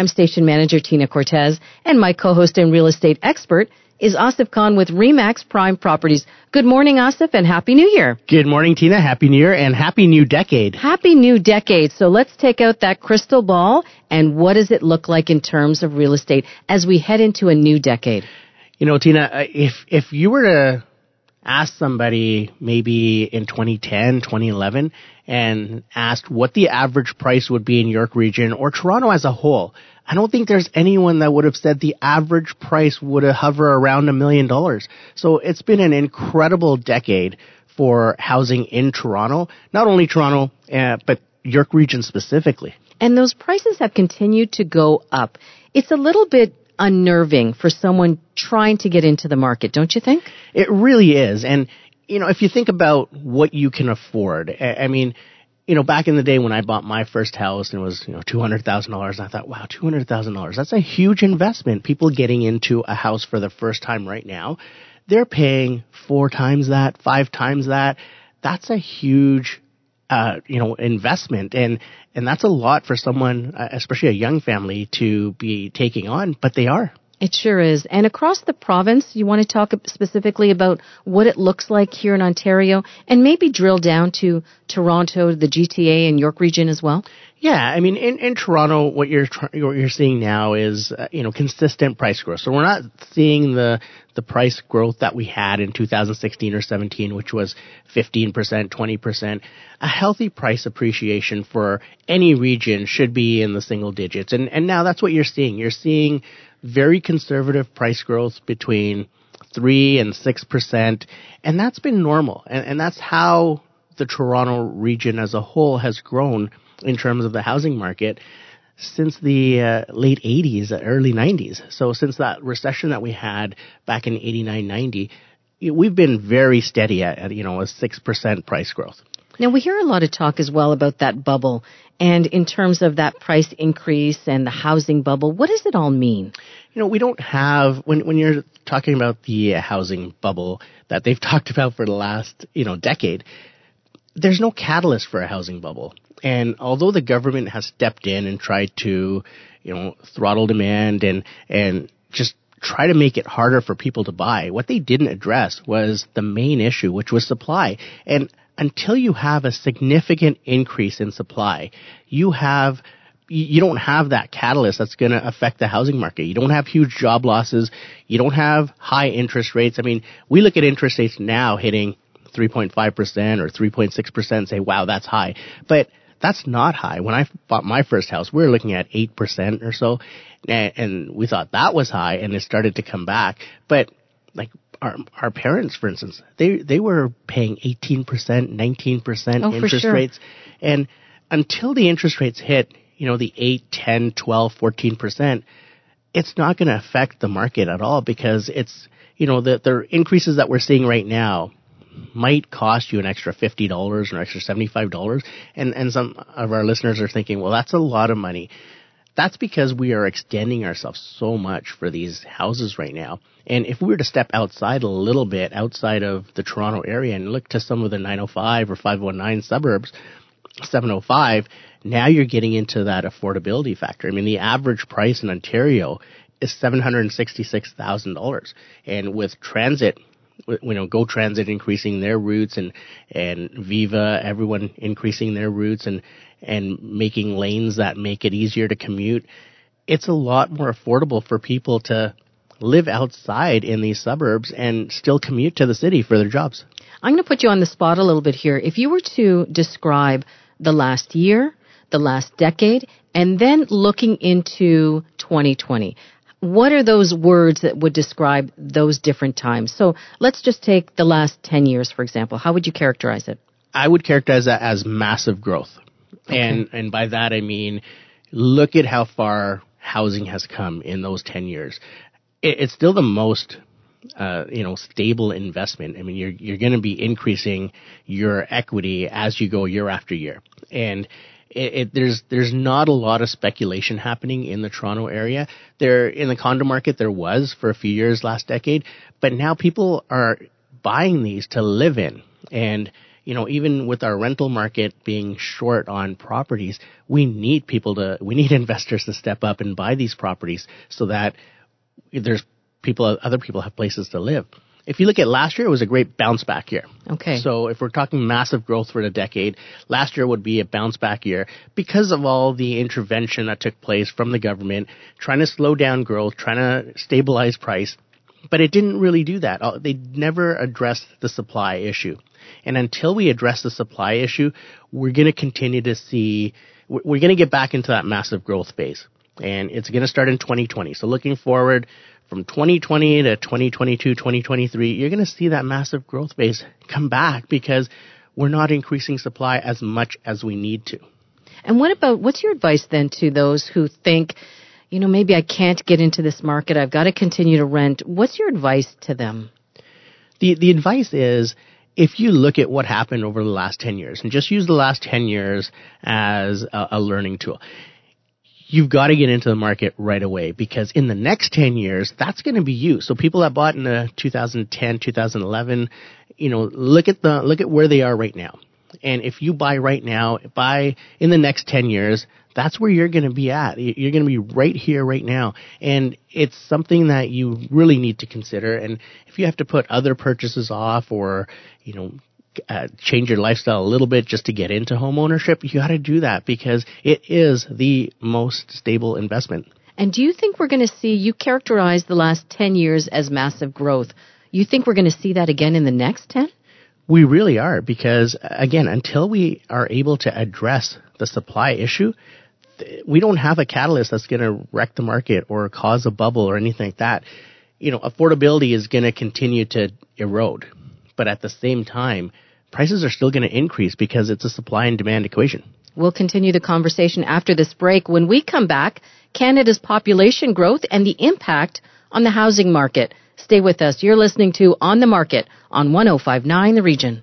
I'm station manager Tina Cortez, and my co-host and real estate expert is Asif Khan with Remax Prime Properties. Good morning, Asif, and Happy New Year. Good morning, Tina. Happy New Year and Happy New Decade. Happy New Decade. So let's take out that crystal ball and what does it look like in terms of real estate as we head into a new decade? You know, Tina, uh, if, if you were to ask somebody maybe in 2010, 2011 and asked what the average price would be in York region or Toronto as a whole, I don't think there's anyone that would have said the average price would hover around a million dollars. So it's been an incredible decade for housing in Toronto, not only Toronto, uh, but York region specifically. And those prices have continued to go up. It's a little bit unnerving for someone trying to get into the market, don't you think? It really is. And, you know, if you think about what you can afford, I mean, you know, back in the day when I bought my first house and it was, you know, $200,000, I thought, wow, $200,000, that's a huge investment. People getting into a house for the first time right now, they're paying four times that, five times that. That's a huge uh, you know, investment, and and that's a lot for someone, uh, especially a young family, to be taking on. But they are. It sure is. And across the province, you want to talk specifically about what it looks like here in Ontario, and maybe drill down to Toronto, the GTA, and York region as well. Yeah, I mean, in, in Toronto, what you're what you're seeing now is uh, you know consistent price growth. So we're not seeing the the price growth that we had in 2016 or 17, which was 15 percent, 20 percent. A healthy price appreciation for any region should be in the single digits, and and now that's what you're seeing. You're seeing very conservative price growth between three and six percent, and that's been normal, and, and that's how the Toronto region as a whole has grown in terms of the housing market since the uh, late 80s, early 90s. So since that recession that we had back in 89, 90, we've been very steady at, at you know a six percent price growth. Now we hear a lot of talk as well about that bubble, and in terms of that price increase and the housing bubble, what does it all mean? You know, we don't have when when you're talking about the housing bubble that they've talked about for the last you know decade. There's no catalyst for a housing bubble. And although the government has stepped in and tried to, you know, throttle demand and, and just try to make it harder for people to buy, what they didn't address was the main issue, which was supply. And until you have a significant increase in supply, you have you don't have that catalyst that's going to affect the housing market. You don't have huge job losses. You don't have high interest rates. I mean, we look at interest rates now hitting 3.5% or 3.6% and say, wow, that's high. But that's not high. When I bought my first house, we were looking at 8% or so, and, we thought that was high, and it started to come back. But like our our parents, for instance, they they were paying 18%, 19% oh, interest sure. rates, and until the interest rates hit, you know, the 8, 10, 12, 14%, it's not going to affect the market at all because it's, you know, the, the increases that we're seeing right now might cost you an extra fifty dollars or an extra seventy five dollars, and and some of our listeners are thinking, well, that's a lot of money. That's because we are extending ourselves so much for these houses right now. And if we were to step outside a little bit, outside of the Toronto area, and look to some of the 905 or 519 suburbs, 705, now you're getting into that affordability factor. I mean, the average price in Ontario is $766,000. And with transit you know, Go Transit increasing their routes and and Viva, everyone increasing their routes and and making lanes that make it easier to commute. It's a lot more affordable for people to live outside in these suburbs and still commute to the city for their jobs. I'm going to put you on the spot a little bit here. If you were to describe the last year, the last decade, and then looking into 2020, what are those words that would describe those different times? So let's just take the last 10 years, for example. How would you characterize it? I would characterize that as massive growth. Okay. And, and by that I mean, look at how far housing has come in those 10 years, it, it's still the most uh, you know, stable investment. I mean, you're you're going to be increasing your equity as you go year after year, and it, it, there's there's not a lot of speculation happening in the Toronto area. There in the condo market there was for a few years last decade, but now people are buying these to live in, and you know, even with our rental market being short on properties, we need people to, we need investors to step up and buy these properties so that there's people, other people have places to live. If you look at last year, it was a great bounce back year. Okay. So if we're talking massive growth for the decade, last year would be a bounce back year because of all the intervention that took place from the government, trying to slow down growth, trying to stabilize price. But it didn't really do that. Uh, they never addressed the supply issue. And until we address the supply issue, we're going to continue to see, we're going to get back into that massive growth phase. And it's going to start in 2020. So looking forward, from 2020 to 2022, 2023, you're going to see that massive growth base come back because we're not increasing supply as much as we need to. And what about, what's your advice then to those who think, you know, maybe I can't get into this market, I've got to continue to rent? What's your advice to them? The, the advice is, if you look at what happened over the last 10 years and just use the last 10 years as a, a learning tool, you've got to get into the market right away because in the next 10 years, that's going to be you. So people that bought in the 2010, 2011, you know, look at the, look at where they are right now. And if you buy right now, buy in the next 10 years, that's where you're going to be at. You're going to be right here, right now. And it's something that you really need to consider. And if you have to put other purchases off or, you know, uh, change your lifestyle a little bit just to get into home ownership, you got to do that because it is the most stable investment. And do you think we're going to see, you characterize the last 10 years as massive growth. You think we're going to see that again in the next 10? We really are because, again, until we are able to address the supply issue, we don't have a catalyst that's going to wreck the market or cause a bubble or anything like that. You know, affordability is going to continue to erode but at the same time, prices are still going to increase because it's a supply and demand equation. We'll continue the conversation after this break. When we come back, Canada's population growth and the impact on the housing market. Stay with us. You're listening to On the Market on 1059 The Region.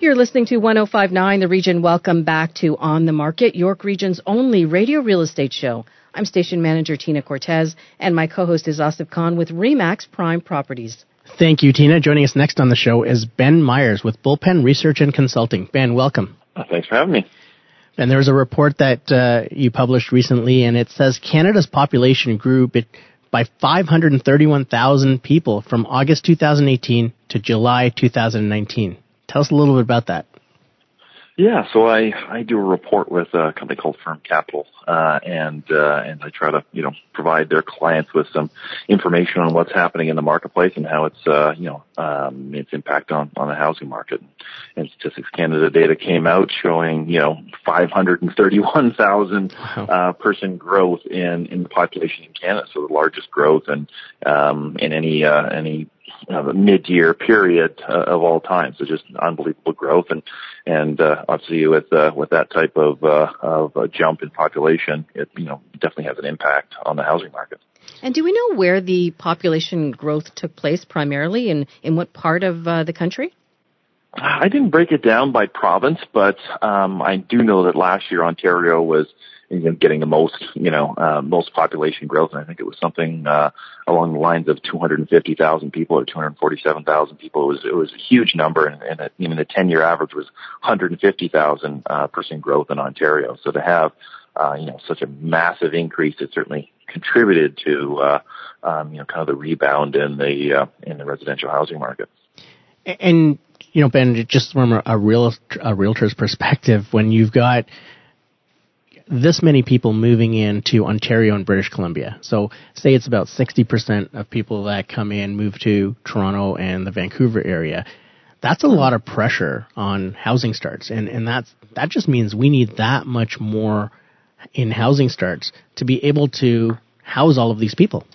You're listening to 1059 The Region. Welcome back to On the Market, York Region's only radio real estate show. I'm station manager Tina Cortez, and my co-host is Asif Khan with Remax Prime Properties. Thank you, Tina. Joining us next on the show is Ben Myers with Bullpen Research and Consulting. Ben, welcome. Uh, thanks for having me. And there's a report that uh, you published recently, and it says Canada's population grew by 531,000 people from August 2018 to July 2019. Tell us a little bit about that. Yeah, so I I do a report with a company called Firm Capital, uh, and uh, and I try to you know provide their clients with some information on what's happening in the marketplace and how it's uh, you know um, its impact on on the housing market. And Statistics Canada data came out showing you know 531,000 uh, person growth in in the population in Canada, so the largest growth and um, in any uh, any uh, mid-year period uh, of all time. So just unbelievable growth, and and uh, obviously with uh, with that type of uh, of a jump in population, it you know definitely has an impact on the housing market. And do we know where the population growth took place primarily, and in what part of uh, the country? I didn't break it down by province, but um, I do know that last year Ontario was you know, getting the most, you know, uh, most population growth. And I think it was something, uh, along the lines of 250,000 people or 247,000 people. It was, it was a huge number. And, and you know, the 10 year average was 150,000, uh, percent growth in Ontario. So to have, uh, you know, such a massive increase, it certainly contributed to, uh, um, you know, kind of the rebound in the, uh, in the residential housing market. And, you know, Ben, just from a, a real, a realtor's perspective, when you've got, this many people moving into Ontario and British Columbia. So say it's about 60% of people that come in move to Toronto and the Vancouver area. that's a lot of pressure on housing starts, and and that's that just means we need that much more in housing starts to be able to house all of these people.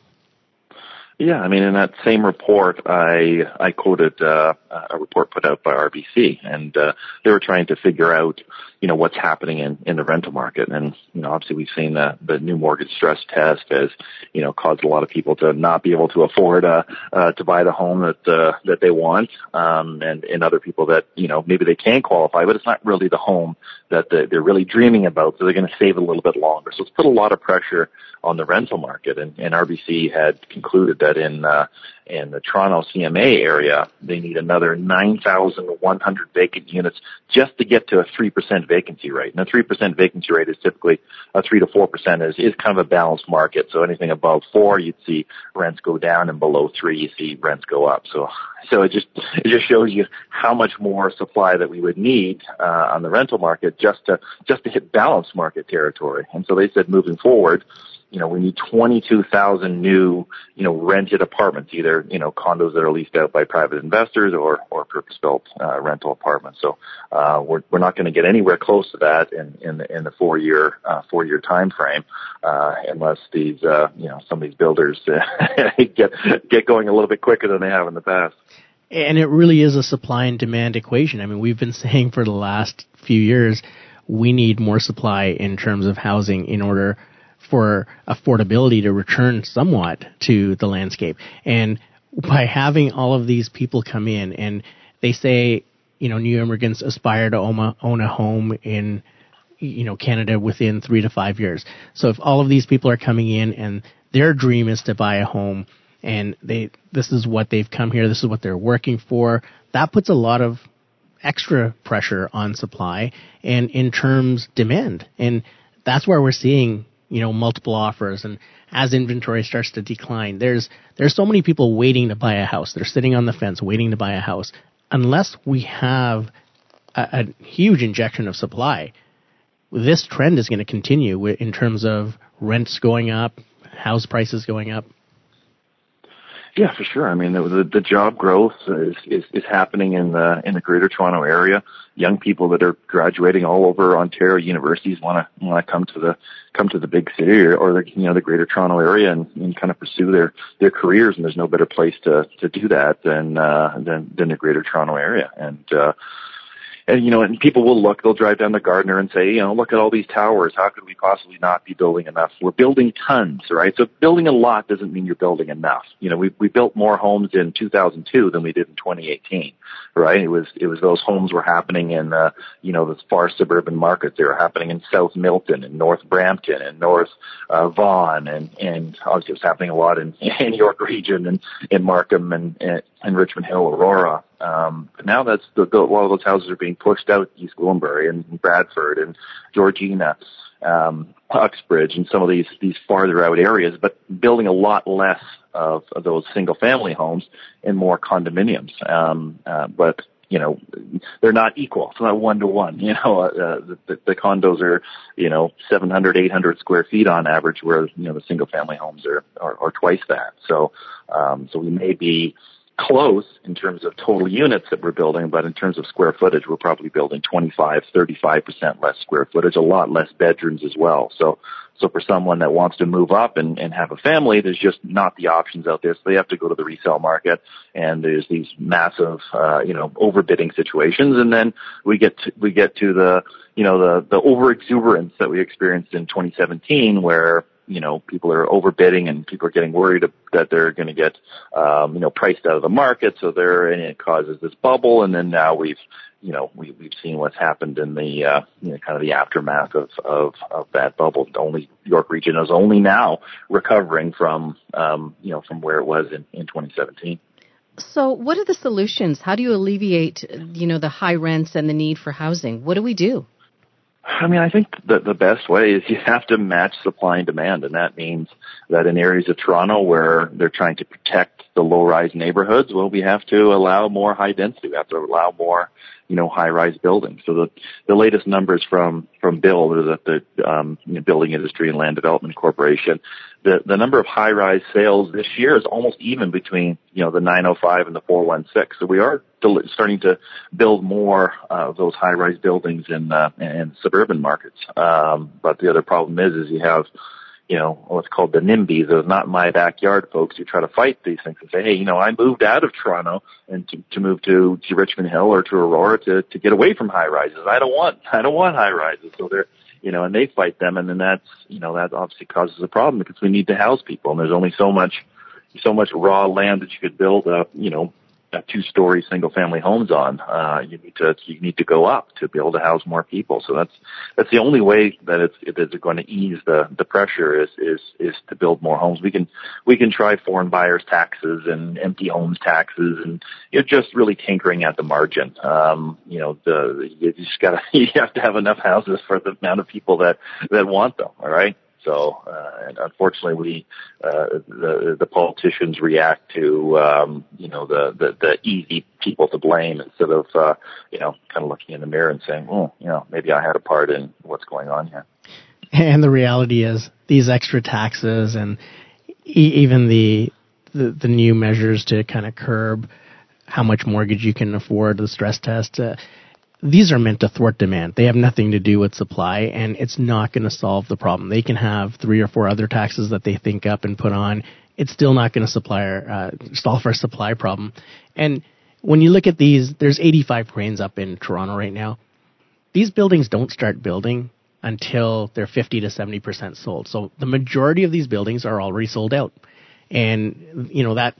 Yeah, I mean, in that same report, I I quoted uh, a report put out by RBC, and uh, they were trying to figure out, you know, what's happening in in the rental market. And you know, obviously, we've seen the the new mortgage stress test has, you know, caused a lot of people to not be able to afford uh, uh to buy the home that uh, that they want, um, and and other people that you know maybe they can qualify, but it's not really the home that they're really dreaming about, so they're going to save a little bit longer. So it's put a lot of pressure on the rental market. And, and RBC had concluded that in uh, in the Toronto CMA area, they need another 9,100 vacant units just to get to a 3% vacancy rate. And a 3% vacancy rate is typically a 3 to 4% is, is kind of a balanced market. So anything above 4, you'd see rents go down and below 3, you see rents go up. So, so it just, it just shows you how much more supply that we would need, uh, on the rental market just to, just to hit balanced market territory. And so they said moving forward, you know, we need 22,000 new, you know, rented apartments, either, you know, condos that are leased out by private investors or, or purpose-built, uh, rental apartments. So, uh, we're, we're not going to get anywhere close to that in, in the, in the four year, uh, four year time frame, uh, unless these, uh, you know, some of these builders get, get going a little bit quicker than they have in the past. And it really is a supply and demand equation. I mean, we've been saying for the last few years, we need more supply in terms of housing in order for affordability to return somewhat to the landscape. And by having all of these people come in and they say, you know, new immigrants aspire to own a, home in, you know, Canada within three to five years. So if all of these people are coming in and their dream is to buy a home and they, this is what they've come here, this is what they're working for, that puts a lot of extra pressure on supply and in terms demand. And that's where we're seeing you know, multiple offers and as inventory starts to decline, there's, there's so many people waiting to buy a house. They're sitting on the fence waiting to buy a house. Unless we have a, a huge injection of supply, this trend is going to continue in terms of rents going up, house prices going up. Yeah, for sure. I mean, the, the job growth is, is, is happening in the, in the greater Toronto area. Young people that are graduating all over Ontario universities want to, want to come to the, come to the big city or, or the, you know, the greater Toronto area and, and kind of pursue their, their careers. And there's no better place to, to do that than, uh, than, than the greater Toronto area. And, uh, and you know, and people will look, they'll drive down the Gardiner and say, you know, look at all these towers. How could we possibly not be building enough? We're building tons, right? So building a lot doesn't mean you're building enough. You know, we we built more homes in 2002 than we did in 2018, right? It was it was those homes were happening in uh, you know the far suburban markets. They were happening in South Milton and North Brampton and North uh, Vaughan, and and obviously it was happening a lot in, in York region and in Markham and, and and Richmond Hill, Aurora. Um, but now that's the, the, a lot of those houses are being pushed out East Gwillimbury and Bradford and Georgina, um, Uxbridge and some of these, these farther out areas, but building a lot less of, of those single family homes and more condominiums. Um, uh, but you know, they're not equal. It's not one to one. You know, uh, the, the condos are, you know, 700, 800 square feet on average, where you know the single family homes are, are, are twice that. So, um, so we may be close in terms of total units that we're building, but in terms of square footage, we're probably building 25, 35% less square footage, a lot less bedrooms as well. So, so for someone that wants to move up and, and have a family, there's just not the options out there. So they have to go to the resale market and there's these massive, uh, you know, overbidding situations. And then we get to, we get to the, you know, the, the over exuberance that we experienced in 2017 where you know, people are overbidding and people are getting worried that they're going to get, um, you know, priced out of the market. So there, and it causes this bubble. And then now we've, you know, we, we've seen what's happened in the, uh, you know, kind of the aftermath of, of, of that bubble. The only York region is only now recovering from, um, you know, from where it was in, in 2017. So, what are the solutions? How do you alleviate, you know, the high rents and the need for housing? What do we do? I mean, I think that the best way is you have to match supply and demand, and that means that in areas of Toronto where they're trying to protect the low-rise neighborhoods, well, we have to allow more high density. We have to allow more, you know, high-rise buildings. So the the latest numbers from from BILD or the, the um, you know, Building Industry and Land Development Corporation, the the number of high-rise sales this year is almost even between you know the 905 and the 416. So we are starting to build more uh, of those high-rise buildings in uh, in suburban markets. Um, but the other problem is, is you have you know, what's called the NIMBYs, those not my backyard folks who try to fight these things and say, hey, you know, I moved out of Toronto and to, to move to, to Richmond Hill or to Aurora to, to get away from high rises. I don't want, I don't want high rises. So they're, you know, and they fight them and then that's, you know, that obviously causes a problem because we need to house people and there's only so much, so much raw land that you could build a, you know, two-story single-family homes on. Uh, you need to you need to go up to be able to house more people. So that's that's the only way that it's it's going to ease the the pressure is is is to build more homes. We can we can try foreign buyers taxes and empty homes taxes, and you're just really tinkering at the margin. Um, you know, the you just gotta you have to have enough houses for the amount of people that that want them. All right. So, uh, and unfortunately, we uh, the the politicians react to um, you know the, the the easy people to blame instead of uh, you know kind of looking in the mirror and saying, oh, you know, maybe I had a part in what's going on here. And the reality is, these extra taxes and e- even the, the the new measures to kind of curb how much mortgage you can afford, the stress test. Uh, these are meant to thwart demand. They have nothing to do with supply, and it's not going to solve the problem. They can have three or four other taxes that they think up and put on. It's still not going to supply uh, solve our supply problem. And when you look at these, there's 85 cranes up in Toronto right now. These buildings don't start building until they're 50 to 70 percent sold. So the majority of these buildings are already sold out, and you know that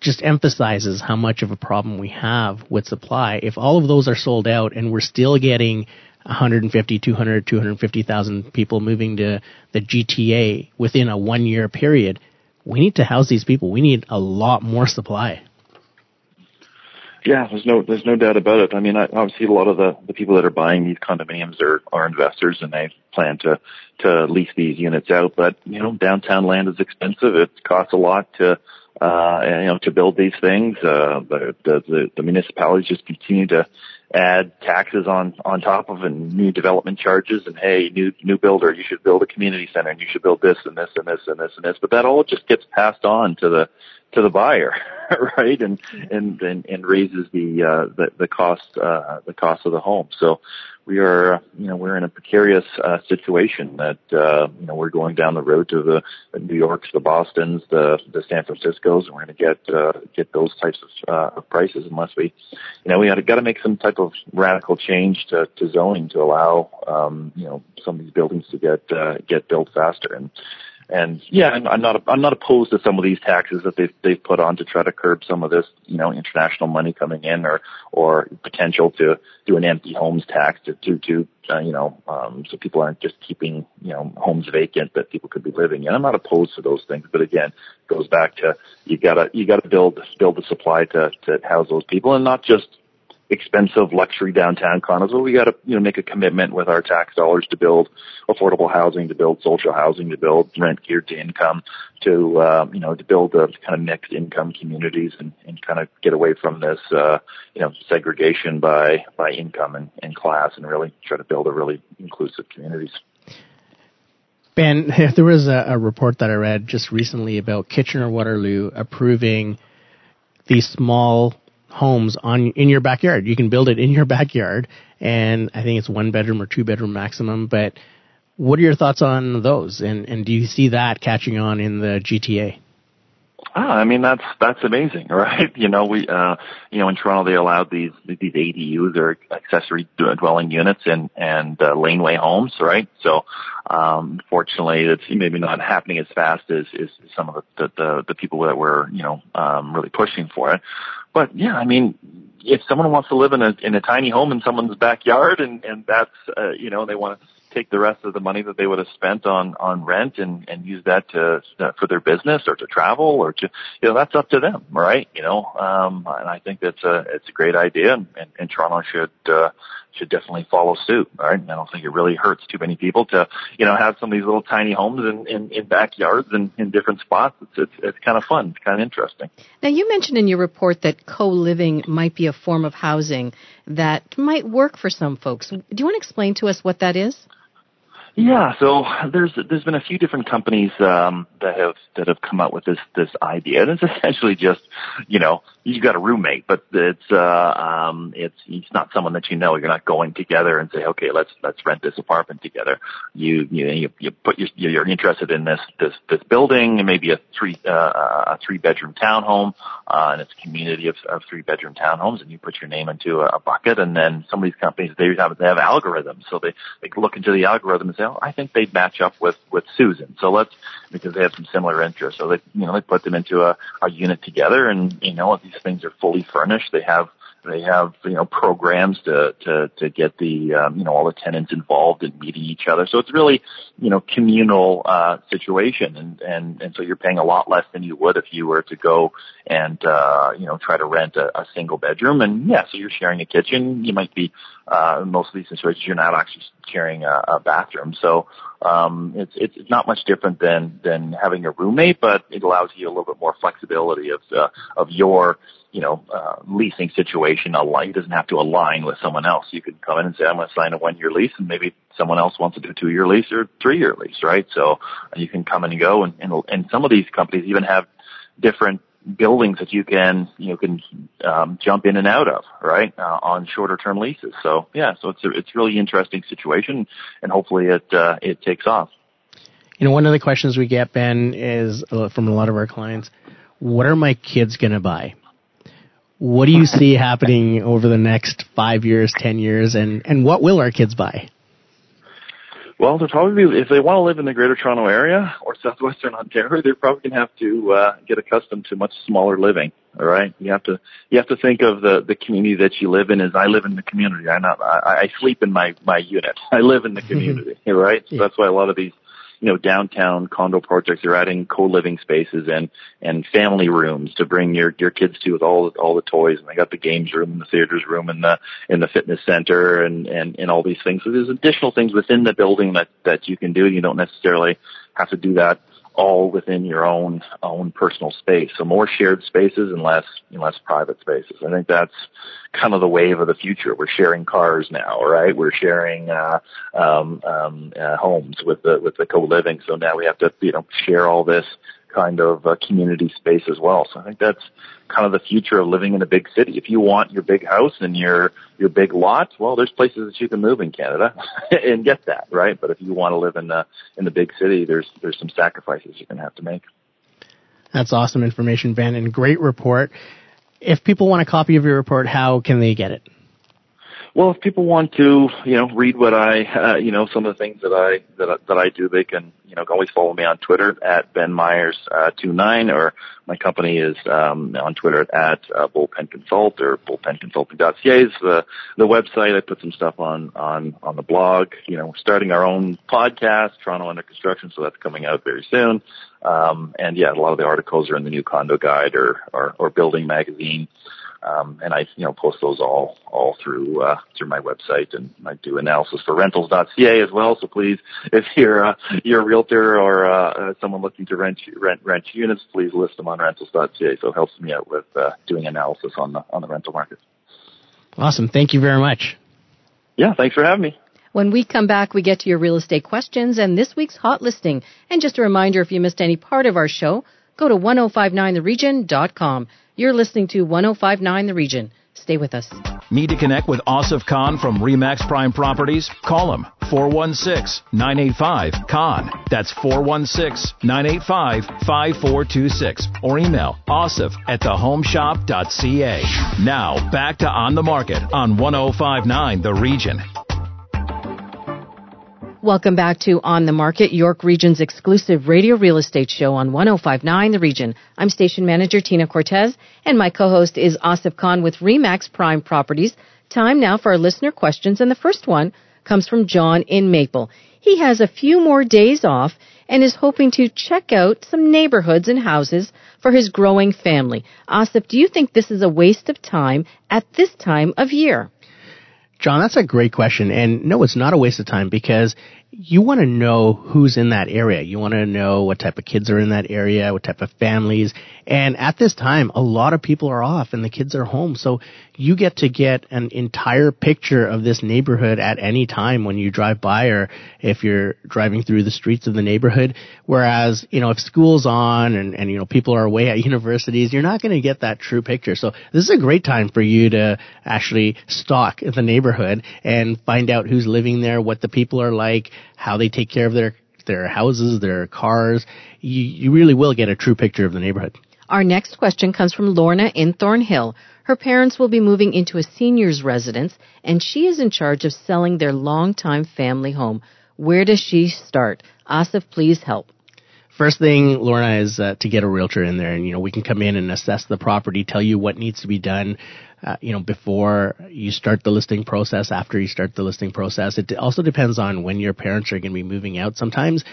just emphasizes how much of a problem we have with supply. If all of those are sold out and we're still getting 150, 200, 250,000 people moving to the GTA within a one year period, we need to house these people. We need a lot more supply. Yeah, there's no there's no doubt about it. I mean, I, obviously, a lot of the the people that are buying these condominiums are are investors, and they plan to to lease these units out. But you know, downtown land is expensive. It costs a lot to uh, you know, to build these things. Uh, the, the, the municipalities just continue to add taxes on, on top of and new development charges and hey, new, new builder, you should build a community center and you should build this and this and this and this and this. But that all just gets passed on to the, to the buyer, right? And, and, and, and raises the, uh, the, the cost, uh, the cost of the home. So, we are, you know, we're in a precarious uh, situation that, uh, you know, we're going down the road to the, the New Yorks, the Boston's, the, the San Franciscos, and we're going to get, uh, get those types of, uh, of prices unless we, you know, we got to make some type of radical change to, to zoning to allow, um, you know, some of these buildings to get, uh, get built faster. And, and yeah, I'm not I'm not opposed to some of these taxes that they've they've put on to try to curb some of this, you know, international money coming in, or or potential to do an empty homes tax to to, to uh, you know, um, so people aren't just keeping you know homes vacant that people could be living in. I'm not opposed to those things, but again, it goes back to you gotta you gotta build build the supply to to house those people, and not just expensive luxury downtown condos. Well, we got to you know make a commitment with our tax dollars to build affordable housing, to build social housing, to build rent geared to income, to uh, you know to build a kind of mixed income communities and, and kind of get away from this uh, you know segregation by by income and, and class, and really try to build a really inclusive communities. Ben, there was a, a report that I read just recently about Kitchener Waterloo approving these small homes on in your backyard. You can build it in your backyard, and I think it's one bedroom or two bedroom maximum. But what are your thoughts on those? And and do you see that catching on in the GTA? Ah, I mean that's that's amazing, right? You know, we uh you know in Toronto they allowed these these ADUs or accessory dwelling units and and uh, laneway homes, right? So, um fortunately it's maybe not happening as fast as as some of the the the people that were, you know, um really pushing for it. But yeah, I mean, if someone wants to live in a in a tiny home in someone's backyard and and that's uh, you know they want to take the rest of the money that they would have spent on on rent and and use that to uh, for their business or to travel or to you know that's up to them right? You know um and i think that's a it's a great idea and and, and toronto should uh should definitely follow suit. Right? And I don't think it really hurts too many people to, you know, have some of these little tiny homes in, in, in backyards and in different spots. It's, it's, it's kind of fun. It's kind of interesting. Now, you mentioned in your report that co-living might be a form of housing that might work for some folks. Do you want to explain to us what that is? Yeah, so there's there's been a few different companies um, that have that have come up with this this idea, and it's essentially just you know you got a roommate, but it's uh, um, it's it's not someone that you know. You're not going together and say, okay, let's let's rent this apartment together. You you you, you put your you're interested in this this this building, and maybe a three uh, a three bedroom townhome, uh, and it's a community of, of three bedroom townhomes, and you put your name into a, a bucket, and then some of these companies they have they have algorithms, so they they look into the algorithm and say, oh, I think they'd match up with with Susan. So let's because they have some similar interests. So they you know they put them into a, a unit together, and you know these things are fully furnished. They have they have you know programs to to to get the um, you know all the tenants involved in meeting each other. So it's really you know communal uh, situation, and and and so you're paying a lot less than you would if you were to go and uh, you know try to rent a, a single bedroom. And yeah, so you're sharing a kitchen. You might be uh, most of these situations you're not actually sharing a, a bathroom. So um, it's it's not much different than than having a roommate, but it allows you a little bit more flexibility of uh, of your you know, uh, leasing situation align, doesn't have to align with someone else. You can come in and say, I'm going to sign a one year lease and maybe someone else wants to do a two year lease or three year lease, right? So you can come and go and, and, and some of these companies even have different buildings that you can, you know, can, um, jump in and out of, right? Uh, on shorter term leases. So yeah, so it's a, it's really interesting situation and hopefully it, uh, it takes off. You know, one of the questions we get, Ben, is uh, from a lot of our clients, what are my kids going to buy? What do you see happening over the next five years, ten years, and, and what will our kids buy? Well, they're probably if they want to live in the Greater Toronto Area or southwestern Ontario, they're probably going to have to uh, get accustomed to much smaller living. All right, you have to you have to think of the the community that you live in as I live in the community. I not I, I sleep in my my unit. I live in the community. right, so that's why a lot of these you know, downtown condo projects are adding co-living spaces and, and family rooms to bring your, your kids to with all, all the toys. And they got the games room and the theaters room and the, in the fitness center and, and, and all these things. So there's additional things within the building that, that you can do. You don't necessarily have to do that all within your own own personal space. So more shared spaces and less less private spaces. I think that's kind of the wave of the future. We're sharing cars now, right? We're sharing uh, um, um, uh, homes with the with the co-living. So now we have to you know share all this kind of uh, community space as well. So I think that's kind of the future of living in a big city. If you want your big house and your your big lot, well, there's places that you can move in Canada and get that, right? But if you want to live in the in the big city, there's there's some sacrifices you're going to have to make. That's awesome information, Ben, and great report. If people want a copy of your report, how can they get it? Well, if people want to, you know, read what I, uh, you know, some of the things that I that I, that I do, they can, you know, always follow me on Twitter at Ben Myers uh, two nine, or my company is um, on Twitter at uh, Bullpen Consult or bullpenconsulting.ca is the the website. I put some stuff on on on the blog. You know, we're starting our own podcast, Toronto Under Construction, so that's coming out very soon. Um, and yeah, a lot of the articles are in the new Condo Guide or or, or Building Magazine. Um, and I, you know, post those all, all through, uh, through my website and I do analysis for rentals.ca as well. So please, if you're, uh, you're a realtor or, uh, uh, someone looking to rent, rent, rent units, please list them on rentals.ca. So it helps me out with, uh, doing analysis on the, on the rental market. Awesome. Thank you very much. Yeah. Thanks for having me. When we come back, we get to your real estate questions and this week's hot listing. And just a reminder, if you missed any part of our show, go to 1059theregion.com. You're listening to 1059 The Region. Stay with us. Need to connect with Asif Khan from Remax Prime Properties? Call him 416-985-KHAN. That's 416-985-5426. Or email asif at thehomeshop.ca. Now back to On the Market on 1059 The Region. Welcome back to On the Market, York Region's exclusive radio real estate show on 1059 The Region. I'm station manager Tina Cortez, and my co-host is Asif Khan with Remax Prime Properties. Time now for our listener questions, and the first one comes from John in Maple. He has a few more days off and is hoping to check out some neighborhoods and houses for his growing family. Asif, do you think this is a waste of time at this time of year? John, that's a great question. And no, it's not a waste of time because you want to know who's in that area. You want to know what type of kids are in that area, what type of families. And at this time, a lot of people are off and the kids are home. So you get to get an entire picture of this neighborhood at any time when you drive by or if you're driving through the streets of the neighborhood. Whereas, you know, if school's on and, and you know, people are away at universities, you're not going to get that true picture. So this is a great time for you to actually stalk the neighborhood and find out who's living there, what the people are like, how they take care of their their houses, their cars. You, you really will get a true picture of the neighborhood. Our next question comes from Lorna in Thornhill. Her parents will be moving into a senior's residence, and she is in charge of selling their longtime family home. Where does she start? Asif, please help. First thing, Lorna, is uh, to get a realtor in there, and you know we can come in and assess the property, tell you what needs to be done, uh, you know, before you start the listing process, after you start the listing process. It also depends on when your parents are going to be moving out. Sometimes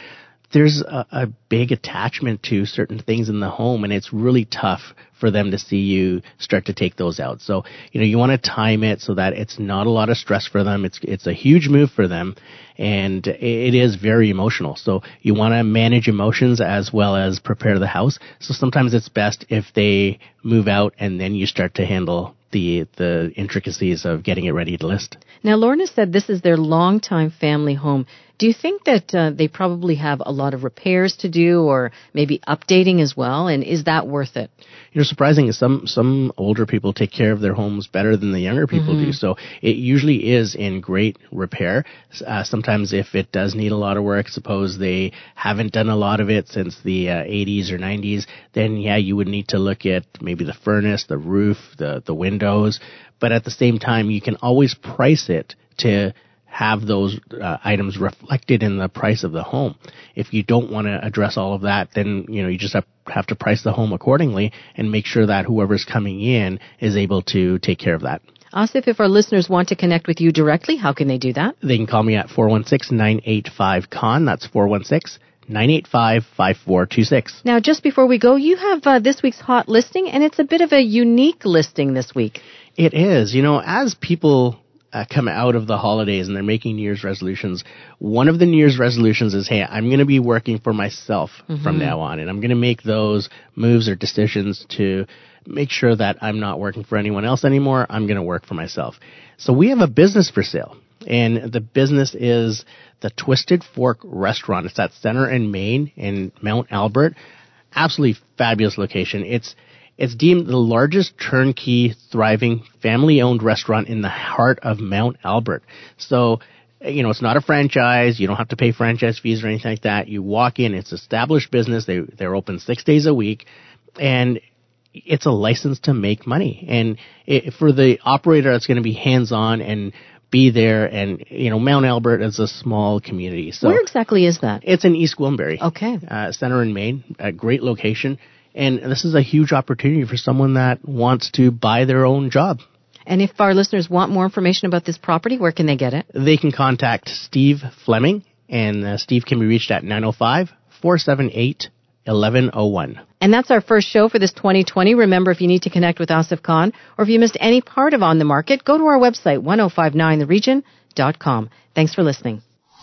there's a, a, big attachment to certain things in the home and it's really tough for them to see you start to take those out. So, you know, you want to time it so that it's not a lot of stress for them. It's, it's a huge move for them and it is very emotional. So you want to manage emotions as well as prepare the house. So sometimes it's best if they move out and then you start to handle the the intricacies of getting it ready to list. Now, Lorna said this is their longtime family home. Do you think that uh, they probably have a lot of repairs to do, or maybe updating as well? And is that worth it? You know, surprising is some some older people take care of their homes better than the younger people mm-hmm. do. So it usually is in great repair. Uh, sometimes if it does need a lot of work, suppose they haven't done a lot of it since the uh, 80s or 90s, then yeah, you would need to look at maybe the furnace, the roof, the the windows. But at the same time, you can always price it to have those uh, items reflected in the price of the home. If you don't want to address all of that, then you know you just have, have to price the home accordingly and make sure that whoever's coming in is able to take care of that. Asif, if our listeners want to connect with you directly, how can they do that? They can call me at 416-985-KHAN. That's 416 985 5426. Now, just before we go, you have uh, this week's hot listing, and it's a bit of a unique listing this week. It is. You know, as people uh, come out of the holidays and they're making New Year's resolutions, one of the New Year's resolutions is, hey, I'm going to be working for myself mm-hmm. from now on, and I'm going to make those moves or decisions to make sure that I'm not working for anyone else anymore. I'm going to work for myself. So we have a business for sale, and the business is the Twisted Fork Restaurant. It's at Center in Main in Mount Albert. Absolutely fabulous location. It's it's deemed the largest turnkey, thriving, family-owned restaurant in the heart of Mount Albert. So, you know, it's not a franchise. You don't have to pay franchise fees or anything like that. You walk in, it's established business. They, they're open six days a week and it's a license to make money. And it, for the operator, it's going to be hands-on and be there and you know Mount Albert is a small community. So where exactly is that? It's in East Gwillimbury. Okay. Uh, center in Main, a great location. And this is a huge opportunity for someone that wants to buy their own job. And if our listeners want more information about this property, where can they get it? They can contact Steve Fleming, and uh, Steve can be reached at 905 478 1101. And that's our first show for this 2020. Remember, if you need to connect with Asif Khan or if you missed any part of On the Market, go to our website, 1059theregion.com. Thanks for listening.